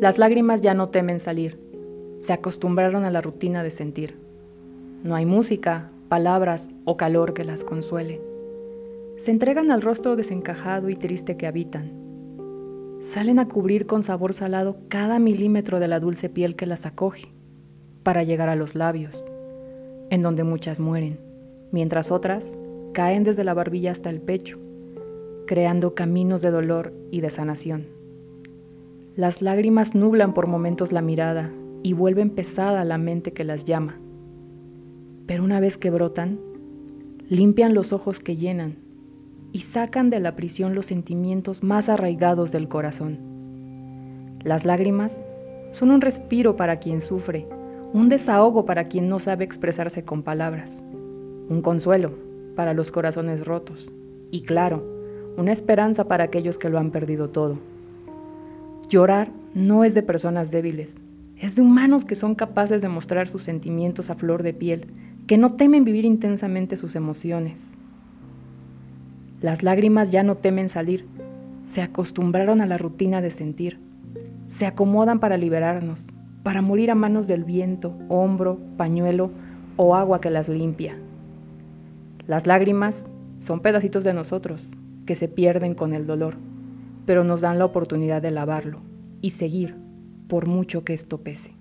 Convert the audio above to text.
Las lágrimas ya no temen salir, se acostumbraron a la rutina de sentir. No hay música, palabras o calor que las consuele. Se entregan al rostro desencajado y triste que habitan. Salen a cubrir con sabor salado cada milímetro de la dulce piel que las acoge, para llegar a los labios, en donde muchas mueren, mientras otras caen desde la barbilla hasta el pecho, creando caminos de dolor y de sanación. Las lágrimas nublan por momentos la mirada y vuelven pesada la mente que las llama. Pero una vez que brotan, limpian los ojos que llenan y sacan de la prisión los sentimientos más arraigados del corazón. Las lágrimas son un respiro para quien sufre, un desahogo para quien no sabe expresarse con palabras, un consuelo para los corazones rotos y claro, una esperanza para aquellos que lo han perdido todo. Llorar no es de personas débiles, es de humanos que son capaces de mostrar sus sentimientos a flor de piel, que no temen vivir intensamente sus emociones. Las lágrimas ya no temen salir, se acostumbraron a la rutina de sentir, se acomodan para liberarnos, para morir a manos del viento, hombro, pañuelo o agua que las limpia. Las lágrimas son pedacitos de nosotros que se pierden con el dolor, pero nos dan la oportunidad de lavarlo y seguir por mucho que esto pese.